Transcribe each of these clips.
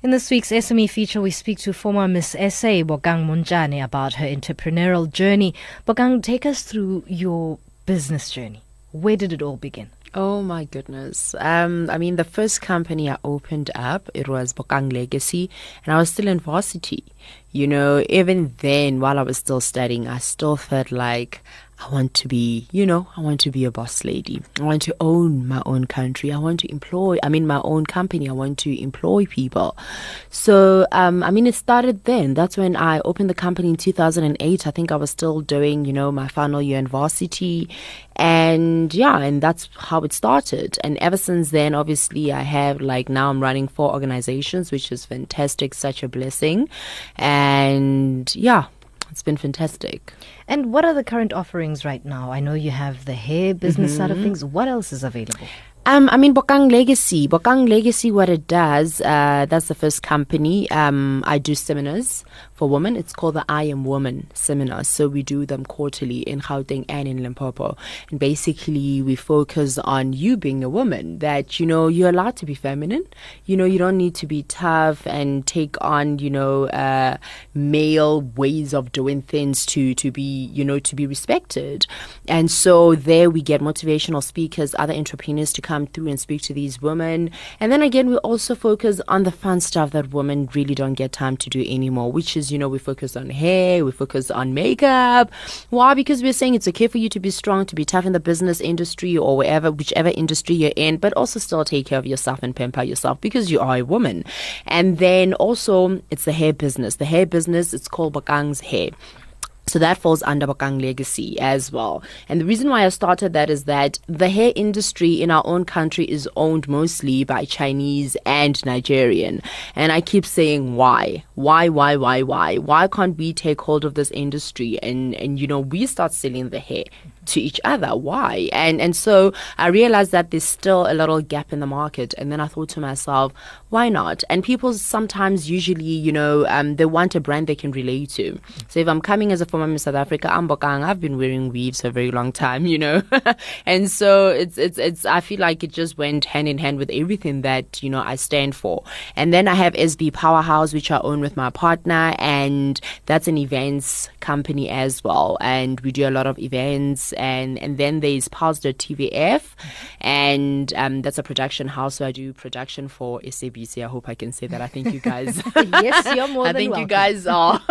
In this week's SME feature, we speak to former Miss SA Bokang Montjane about her entrepreneurial journey. Bokang, take us through your business journey. Where did it all begin? Oh my goodness. Um, I mean, the first company I opened up, it was Bokang Legacy, and I was still in varsity. You know, even then, while I was still studying, I still felt like I want to be, you know, I want to be a boss lady. I want to own my own country. I want to employ, I mean, my own company. I want to employ people. So, um, I mean, it started then. That's when I opened the company in 2008. I think I was still doing, you know, my final year in varsity. And yeah, and that's how it started. And ever since then, obviously, I have like now I'm running four organizations, which is fantastic, such a blessing. And yeah, it's been fantastic. And what are the current offerings right now? I know you have the hair business mm-hmm. side of mm-hmm. things. What else is available? Um, I mean, Bokang Legacy. Bokang Legacy, what it does, uh, that's the first company. Um, I do seminars for women. It's called the I Am Woman seminar. So we do them quarterly in Gauteng and in Limpopo. And basically, we focus on you being a woman, that, you know, you're allowed to be feminine. You know, you don't need to be tough and take on, you know, uh, male ways of doing things to, to be, you know, to be respected. And so there we get motivational speakers, other entrepreneurs to come through and speak to these women. And then again, we also focus on the fun stuff that women really don't get time to do anymore, which is, you know, we focus on hair, we focus on makeup. Why? Because we're saying it's okay for you to be strong, to be tough in the business industry or wherever, whichever industry you're in, but also still take care of yourself and pamper yourself because you are a woman. And then also, it's the hair business. The hair business, it's called Bokang's Hair. So that falls under Bokang Legacy as well. And the reason why I started that is that the hair industry in our own country is owned mostly by Chinese and Nigerian. And I keep saying why? Why, why, why, why? Why can't we take hold of this industry and, and you know, we start selling the hair? to each other. Why? And and so I realized that there's still a little gap in the market. And then I thought to myself, why not? And people sometimes usually, you know, um, they want a brand they can relate to. So if I'm coming as a former Miss South Africa, I'm Bokang. I've been wearing weaves for a very long time, you know. and so it's it's it's I feel like it just went hand in hand with everything that, you know, I stand for. And then I have SB Powerhouse, which I own with my partner, and that's an events company as well. And we do a lot of events and and then there's Pulse TVF, and um, that's a production house. So I do production for SABC. I hope I can say that. I think you guys. yes, you're more I than think welcome. you guys are.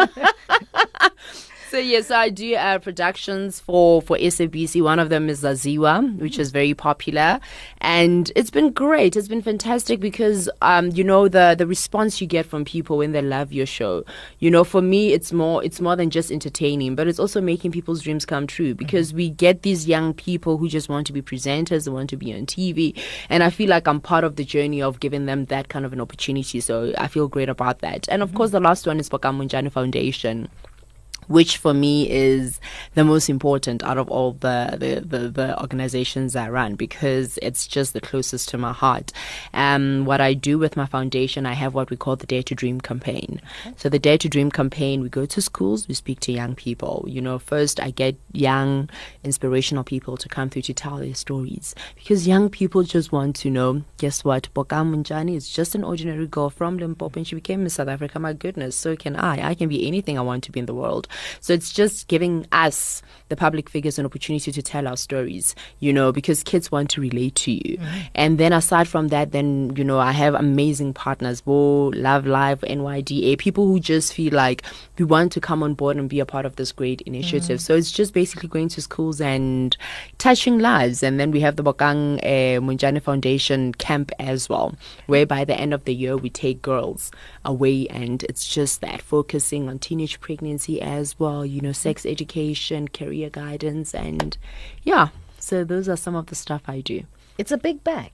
So yes, I do uh, productions for for SABC. One of them is Zaziwa, which is very popular, and it's been great. It's been fantastic because um, you know the the response you get from people when they love your show. You know, for me, it's more it's more than just entertaining, but it's also making people's dreams come true because we get these young people who just want to be presenters, they want to be on TV, and I feel like I'm part of the journey of giving them that kind of an opportunity. So I feel great about that. And of mm-hmm. course, the last one is Bokang Montjane Foundation which for me is the most important out of all the, the, the, the, organizations I run because it's just the closest to my heart. Um, what I do with my foundation, I have what we call the Dare to Dream campaign. Okay. So the Dare to Dream campaign, we go to schools, we speak to young people. You know, first I get young, inspirational people to come through to tell their stories because young people just want to know, guess what, Bokang Montjane is just an ordinary girl from Limpopo and she became Miss South Africa. My goodness, so can I. I can be anything I want to be in the world. So it's just giving us, the public figures, an opportunity to tell our stories, you know, because kids want to relate to you. Mm-hmm. And then aside from that, then, you know, I have amazing partners, Bo, loveLife, NYDA, people who just feel like we want to come on board and be a part of this great initiative. Mm-hmm. So it's just basically going to schools and touching lives. And then we have the Bokang uh, Montjane Foundation camp as well, where by the end of the year we take girls away and it's just that focusing on teenage pregnancy as well, you know, sex education, career guidance, and yeah. So those are some of the stuff I do. It's a big bag.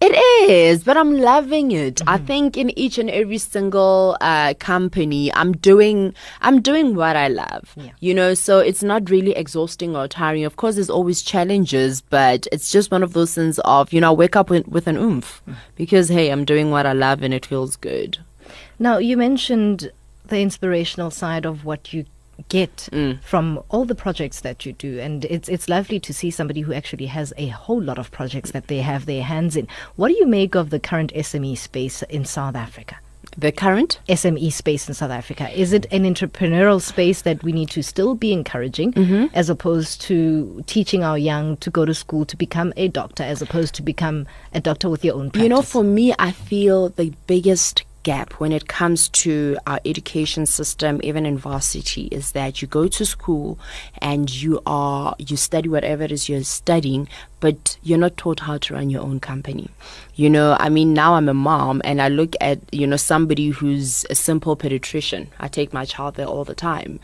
It is, but I'm loving it. Mm-hmm. I think in each and every single uh, company, I'm doing I'm doing what I love. Yeah. You know, so it's not really exhausting or tiring. Of course, there's always challenges, but it's just one of those things of you know, I wake up with, with an oomph mm. because hey, I'm doing what I love and it feels good. Now, you mentioned the inspirational side of what you get mm. from all the projects that you do and it's it's lovely to see somebody who actually has a whole lot of projects that they have their hands in what do you make of the current SME space in South Africa The current SME space in South Africa? Is it an entrepreneurial space that we need to still be encouraging mm-hmm. as opposed to teaching our young to go to school to become a doctor as opposed to become a doctor with your own practice? You know, for me, I feel the biggest gap when it comes to our education system, even in varsity, is that you go to school and you are you study whatever it is you're studying, but you're not taught how to run your own company. You know, I mean, now I'm a mom and I look at, you know, somebody who's a simple pediatrician. I take my child there all the time.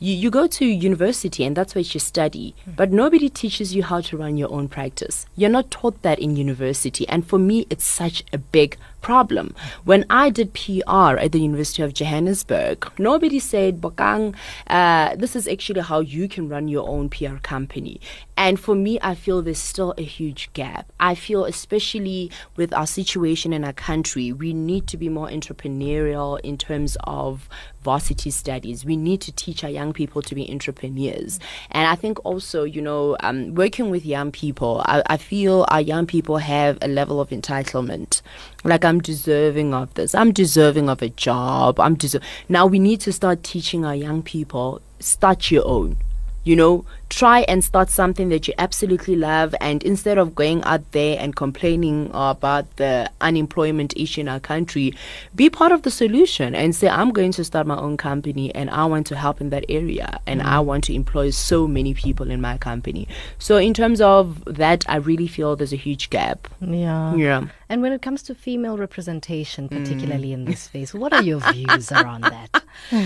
You, you go to university and that's what you study, mm. but nobody teaches you how to run your own practice. You're not taught that in university. And for me, it's such a big problem. When I did PR at the University of Johannesburg, nobody said, Bokang, uh, this is actually how you can run your own PR company. And for me, I feel there's still a huge gap. I feel, especially with our situation in our country, we need to be more entrepreneurial in terms of varsity studies. We need to teach our young people to be entrepreneurs. And I think also, you know, um, working with young people, I, I feel our young people have a level of entitlement. Like, I'm deserving of this. I'm deserving of a job. I'm deserving. Now we need to start teaching our young people start your own you know, try and start something that you absolutely love. And instead of going out there and complaining about the unemployment issue in our country, be part of the solution and say, I'm going to start my own company and I want to help in that area and I want to employ so many people in my company. So, in terms of that, I really feel there's a huge gap. Yeah. Yeah. And when it comes to female representation, particularly mm. in this space, what are your views around that?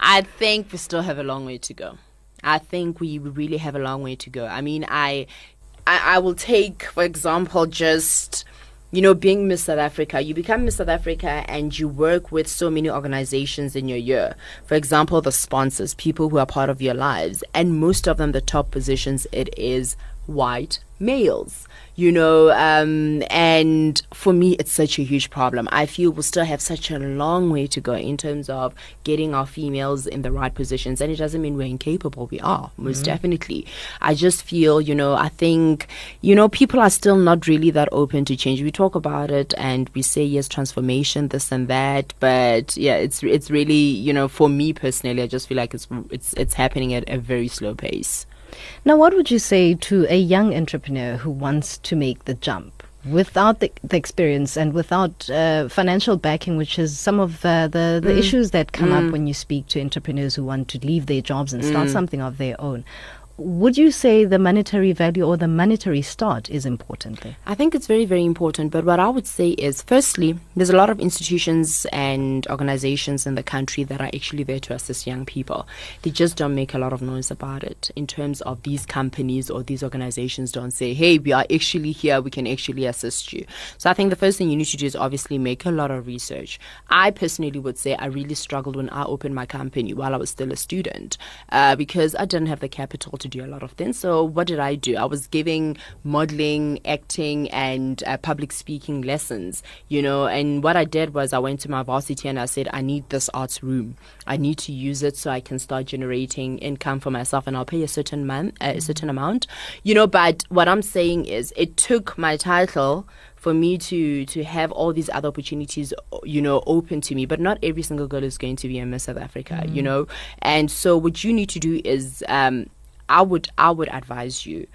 I think we still have a long way to go. I think we really have a long way to go. I mean, I, I, I will take, for example, just you know, being Miss South Africa, you become Miss South Africa and you work with so many organizations in your year. For example, the sponsors, people who are part of your lives, and most of them, the top positions, it is white males you know, um, and for me, it's such a huge problem. I feel we still have such a long way to go in terms of getting our females in the right positions. And it doesn't mean we're incapable. We are, most mm-hmm. definitely. I just feel, you know, I think, you know, people are still not really that open to change. We talk about it and we say, yes, transformation, this and that. But yeah, it's, it's really, you know, for me personally, I just feel like it's, it's, it's happening at a very slow pace. Now, what would you say to a young entrepreneur who wants to make the jump? Without the, the experience and without uh, financial backing, which is some of uh, the, the mm. issues that come mm. up when you speak to entrepreneurs who want to leave their jobs and start mm. something of their own would you say the monetary value or the monetary start is important there? I think it's very, very important. But what I would say is, firstly, there's a lot of institutions and organizations in the country that are actually there to assist young people. They just don't make a lot of noise about it in terms of these companies or these organizations don't say, hey, we are actually here, we can actually assist you. So I think the first thing you need to do is obviously make a lot of research. I personally would say I really struggled when I opened my company while I was still a student uh, because I didn't have the capital to do a lot of things. So what did I do? I was giving modeling, acting, and uh, public speaking lessons. You know, and what I did was I went to my varsity and I said, I need this arts room. I need to use it so I can start generating income for myself, and I'll pay a certain month, uh, a certain amount. You know, but what I'm saying is, it took my title for me to to have all these other opportunities you know open to me but not every single girl is going to be a miss south africa mm. you know and so what you need to do is um, I would I would advise you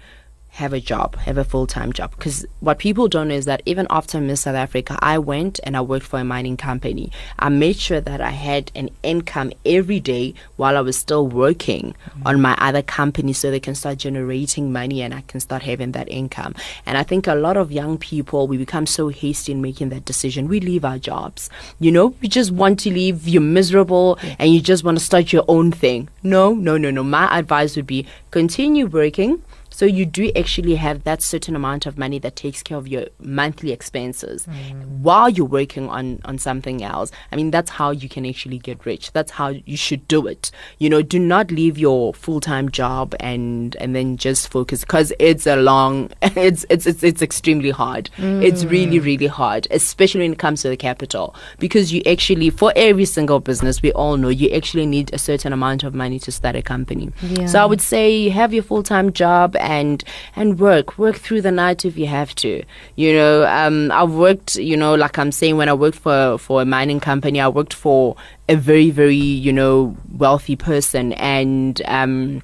have a job, have a full time job. Because what people don't know is that even after I Miss South Africa, I went and I worked for a mining company. I made sure that I had an income every day while I was still working mm-hmm. on my other company so they can start generating money and I can start having that income. And I think a lot of young people, we become so hasty in making that decision. We leave our jobs. You know, we just want to leave, you're miserable yeah. and you just want to start your own thing. No, no, no, no. My advice would be continue working so you do actually have that certain amount of money that takes care of your monthly expenses mm. while you're working on, on something else. I mean, that's how you can actually get rich. That's how you should do it. You know, do not leave your full time job and and then just focus because it's a long, it's it's it's, it's extremely hard. Mm. It's really really hard, especially when it comes to the capital because you actually for every single business we all know you actually need a certain amount of money to start a company. Yeah. So I would say have your full time job and and work work through the night if you have to. You know um, i've worked you know like i'm saying when i worked for for a mining company i worked for a very very you know wealthy person and um,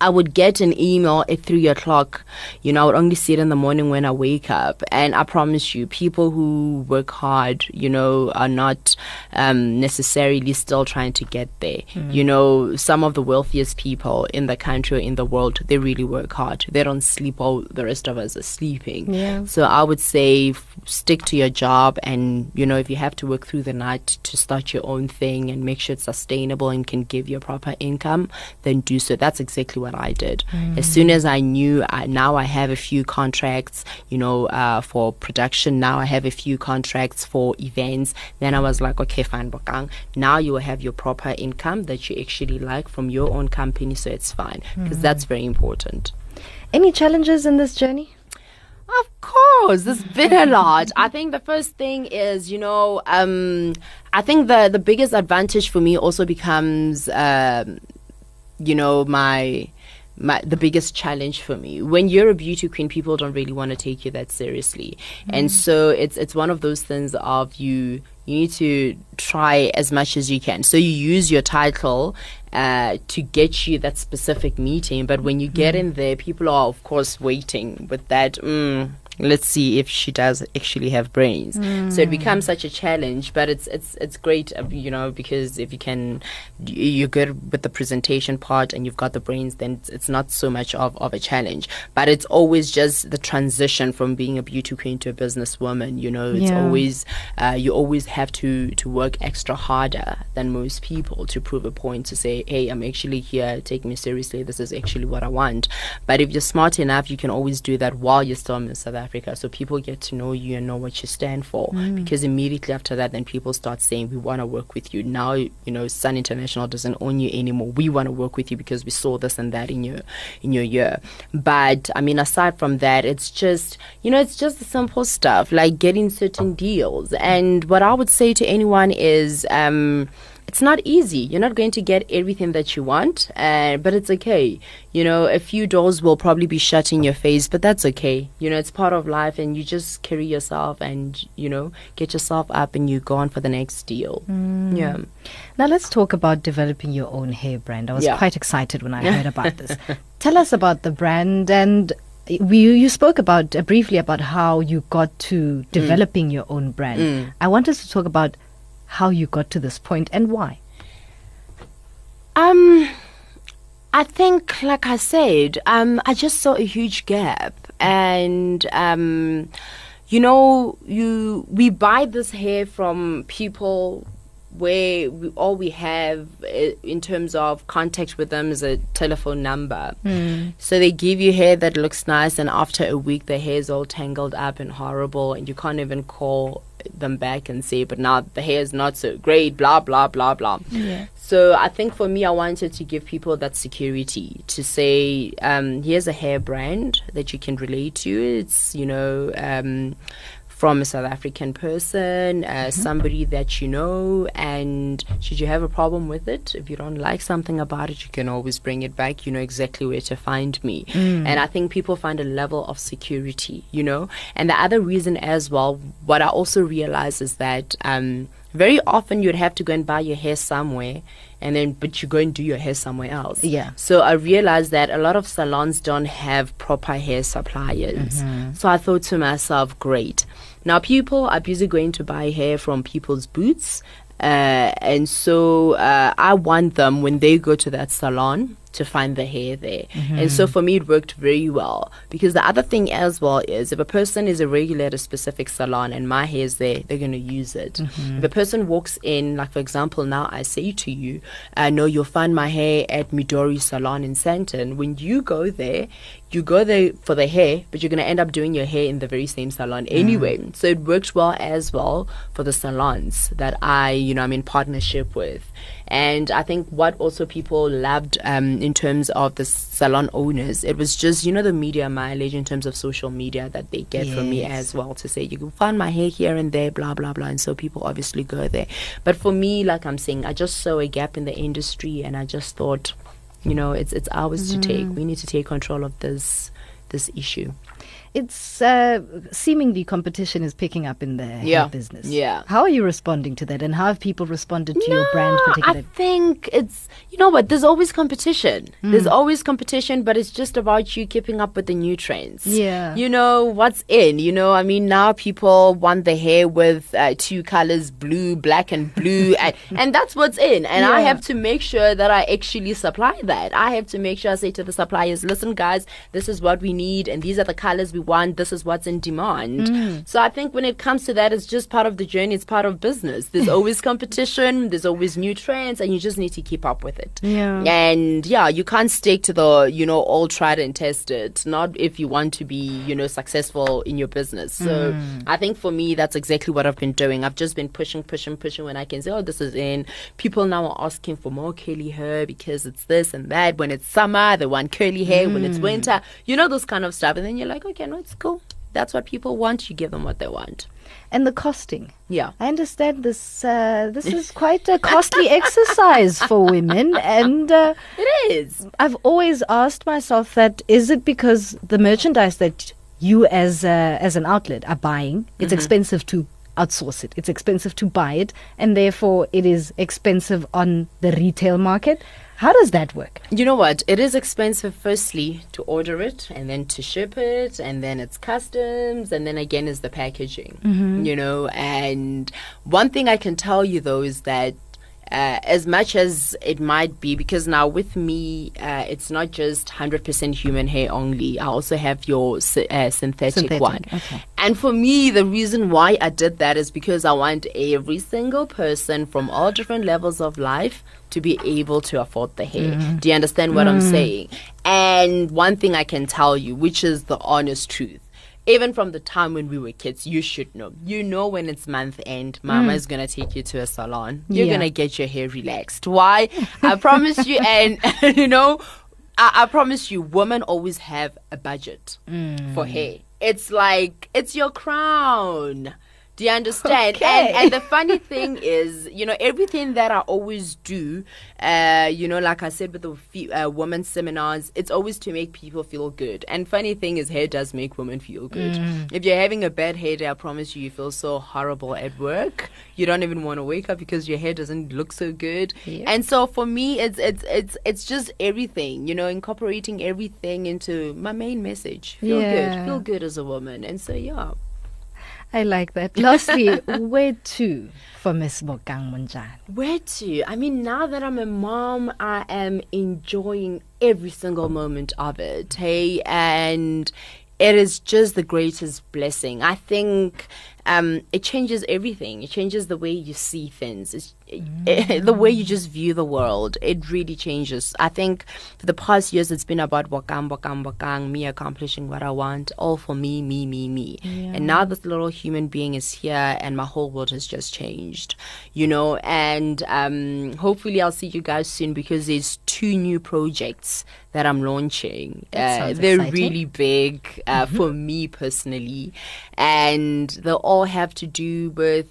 I would get an email at three o'clock. You know, I would only see it in the morning when I wake up. And I promise you, people who work hard, you know, are not um, necessarily still trying to get there. Mm. You know, some of the wealthiest people in the country or in the world, they really work hard. They don't sleep while the rest of us are sleeping. Yeah. So I would say f- stick to your job. And, you know, if you have to work through the night to start your own thing and make sure it's sustainable and can give you a proper income, then do so. That's exactly what what I did. Mm. As soon as I knew, I, now I have a few contracts, you know, uh, for production. Now I have a few contracts for events. Then I was like, okay, fine, Bokang. Now you will have your proper income that you actually like from your own company, so it's fine because mm. that's very important. Any challenges in this journey? Of course, there's been a lot. I think the first thing is, you know, um, I think the the biggest advantage for me also becomes, um, you know, my my, the biggest challenge for me. When you're a beauty queen, people don't really want to take you that seriously, mm. and so it's it's one of those things of you you need to try as much as you can. So you use your title uh, to get you that specific meeting, but when you get mm. in there, people are of course waiting with that. Mm, let's see if she does actually have brains. Mm. So it becomes such a challenge, but it's it's it's great, uh, you know, because if you can, you're good with the presentation part and you've got the brains, then it's, it's not so much of, of a challenge. But it's always just the transition from being a beauty queen to a businesswoman. You know, it's yeah. always uh, you always have to to work extra harder than most people to prove a point to say, hey, I'm actually here. Take me seriously. This is actually what I want. But if you're smart enough, you can always do that while you're still in South Africa Africa. So people get to know you and know what you stand for. Mm. Because immediately after that, then people start saying, we want to work with you. Now, you know, Sun International doesn't own you anymore. We want to work with you because we saw this and that in your in your year. But I mean, aside from that, it's just you know, it's just the simple stuff like getting certain deals. And what I would say to anyone is. Um, it's not easy. You're not going to get everything that you want, uh, but it's okay. You know, a few doors will probably be shut in your face, but that's okay. You know, it's part of life, and you just carry yourself and, you know, get yourself up and you go on for the next deal. Mm. Yeah. Now, let's talk about developing your own hair brand. I was yeah. quite excited when I heard about this. Tell us about the brand and we, you spoke about uh, briefly about how you got to mm. developing mm. your own brand. Mm. I want us to talk about how you got to this point and why. Um, I think, like I said, um, I just saw a huge gap, and um, you know, you we buy this hair from people where we, all we have uh, in terms of contact with them is a telephone number. Mm. So they give you hair that looks nice, and after a week, the hair is all tangled up and horrible, and you can't even call them back and say, but now the hair is not so great, blah, blah, blah, blah. Yeah. So I think for me, I wanted to give people that security to say, um, here's a hair brand that you can relate to. It's, you know, um, from a South African person, uh, mm-hmm. somebody that you know, and should you have a problem with it, if you don't like something about it, you can always bring it back. You know exactly where to find me. Mm. And I think people find a level of security, you know. And the other reason as well, what I also realize is that um, very often you'd have to go and buy your hair somewhere and then but you go and do your hair somewhere else. Yeah. So I realized that a lot of salons don't have proper hair suppliers. Mm-hmm. So I thought to myself, great. Now, people are busy going to buy hair from people's boots. Uh, and so uh, I want them when they go to that salon to find the hair there. Mm-hmm. And so for me, it worked very well. Because the other thing as well is if a person is a regular at a specific salon and my hair is there, they're going to use it. Mm-hmm. If a person walks in, like for example, now I say to you, I know you'll find my hair at Midori Salon in Sandton. When you go there, you go there for the hair, but you're going to end up doing your hair in the very same salon mm. anyway. Mm. So it works well as well for the salons that I, you know, I'm in partnership with. And I think what also people loved um, in terms of the salon owners, it was just, you know, the media mileage in terms of social media that they get yes. from me as well to say, you can find my hair here and there, blah, blah, blah. And so people obviously go there. But for me, like I'm saying, I just saw a gap in the industry and I just thought, You know, it's it's ours to Mm. take. We need to take control of this this issue. It's uh, seemingly competition is picking up in the hair Yeah. business. Yeah. How are you responding to that, and how have people responded to your brand No, particularly? I think it's you know what. There's always competition. There's Hmm. always competition, but it's just about you keeping up with the new trends. Yeah. You know what's in. You know, I mean, now people want the hair with uh, two colors, blue, black, and blue, and, and that's what's in. And I have to make sure that I actually supply that. I have to make sure I say to the suppliers, listen, guys, this is what we need, and these are the colors we want. This is what's in demand. Hmm. So I think when it comes to that, it's just part of the journey. It's part of business. There's always competition. There's always new trends, and you just need to keep up with it. Yeah. And yeah, you can't stick to the you know all tried and tested. Not if you want to be you know successful in your business. So I think for me, that's exactly what I've been doing. I've just been pushing, pushing, pushing. When I can say, oh, this is in. People now are asking for more curly hair because it's this and that. When it's summer, they want curly hair. When it's winter, you know those kind of stuff. And then you're like, okay, no, it's cool. That's what people want. You give them what they want. and the costing. Yeah. I understand this. Uh, this is quite a costly exercise for women, and uh, It is. I've always asked myself that: is it because the merchandise that you, as uh, as an outlet, are buying, it's expensive to outsource it. It's expensive to buy it, and therefore it is expensive on the retail market. How does that work? You know what? It is expensive, firstly, to order it and then to ship it, and then it's customs, and then again is the packaging. Mm-hmm. You know, and one thing I can tell you though is that. Uh, as much as it might be, because now with me, uh, it's not just 100% human hair only. I also have your uh, synthetic, Synthetic, one. okay. And for me, the reason why I did that is because I want every single person from all different levels of life to be able to afford the hair. Mm. Do you understand what I'm saying? And one thing I can tell you, which is the honest truth. Even from the time when we were kids, you should know. You know when it's month end, mama is gonna take you to a salon. You're Mm. Yeah. gonna get your hair relaxed. Why? I promise you, and you know, I, I promise you, women always have a budget Mm. for hair. It's like it's your crown. Do you understand? Okay. And and the funny thing is, you know, everything that I always do, uh, you know, like I said with the fe- uh, women seminars, it's always to make people feel good. And funny thing is, hair does make women feel good. Mm. If you're having a bad hair day, I promise you, you feel so horrible at work. You don't even want to wake up because your hair doesn't look so good. Yeah. And so for me, it's it's it's it's just everything, you know, incorporating everything into my main message. Feel Yeah. good, feel good as a woman. And so yeah. I like that. Lastly, where to for Miss Bokang Montjane? Where to? I mean, now that I'm a mom, I am enjoying every single moment of it. Hey, and it is just the greatest blessing. I think um, it changes everything. It changes the way you see things. It's, the way you just view the world. It really changes. I think for the past years, it's been about Bokang, Bokang, Bokang, me accomplishing what I want, all for me, me, me, me. And now this little human being is here, and my whole world has just changed, you know. And um, hopefully, I'll see you guys soon because there's two new projects that I'm launching. That Uh, they're exciting. really big uh, for me personally, and they all have to do with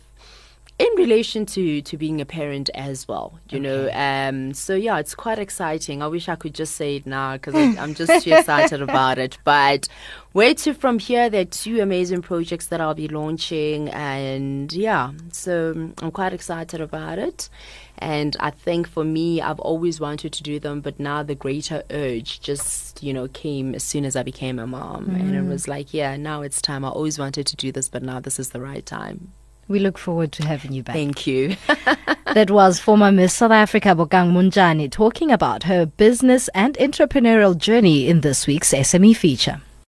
in relation to to being a parent as well you know um so yeah it's quite exciting. I wish i could just say it now because i'm just too excited about it. But where to from here there are two amazing projects that i'll be launching and yeah so um, i'm quite excited about it. And i think for me i've always wanted to do them but now the greater urge just you know came as soon as i became a mom. And it was like yeah now it's time. I always wanted to do this but now this is the right time We look forward to having you back. thank you That was former Miss South Africa Bokang Montjane talking about her business and entrepreneurial journey in this week's SME feature.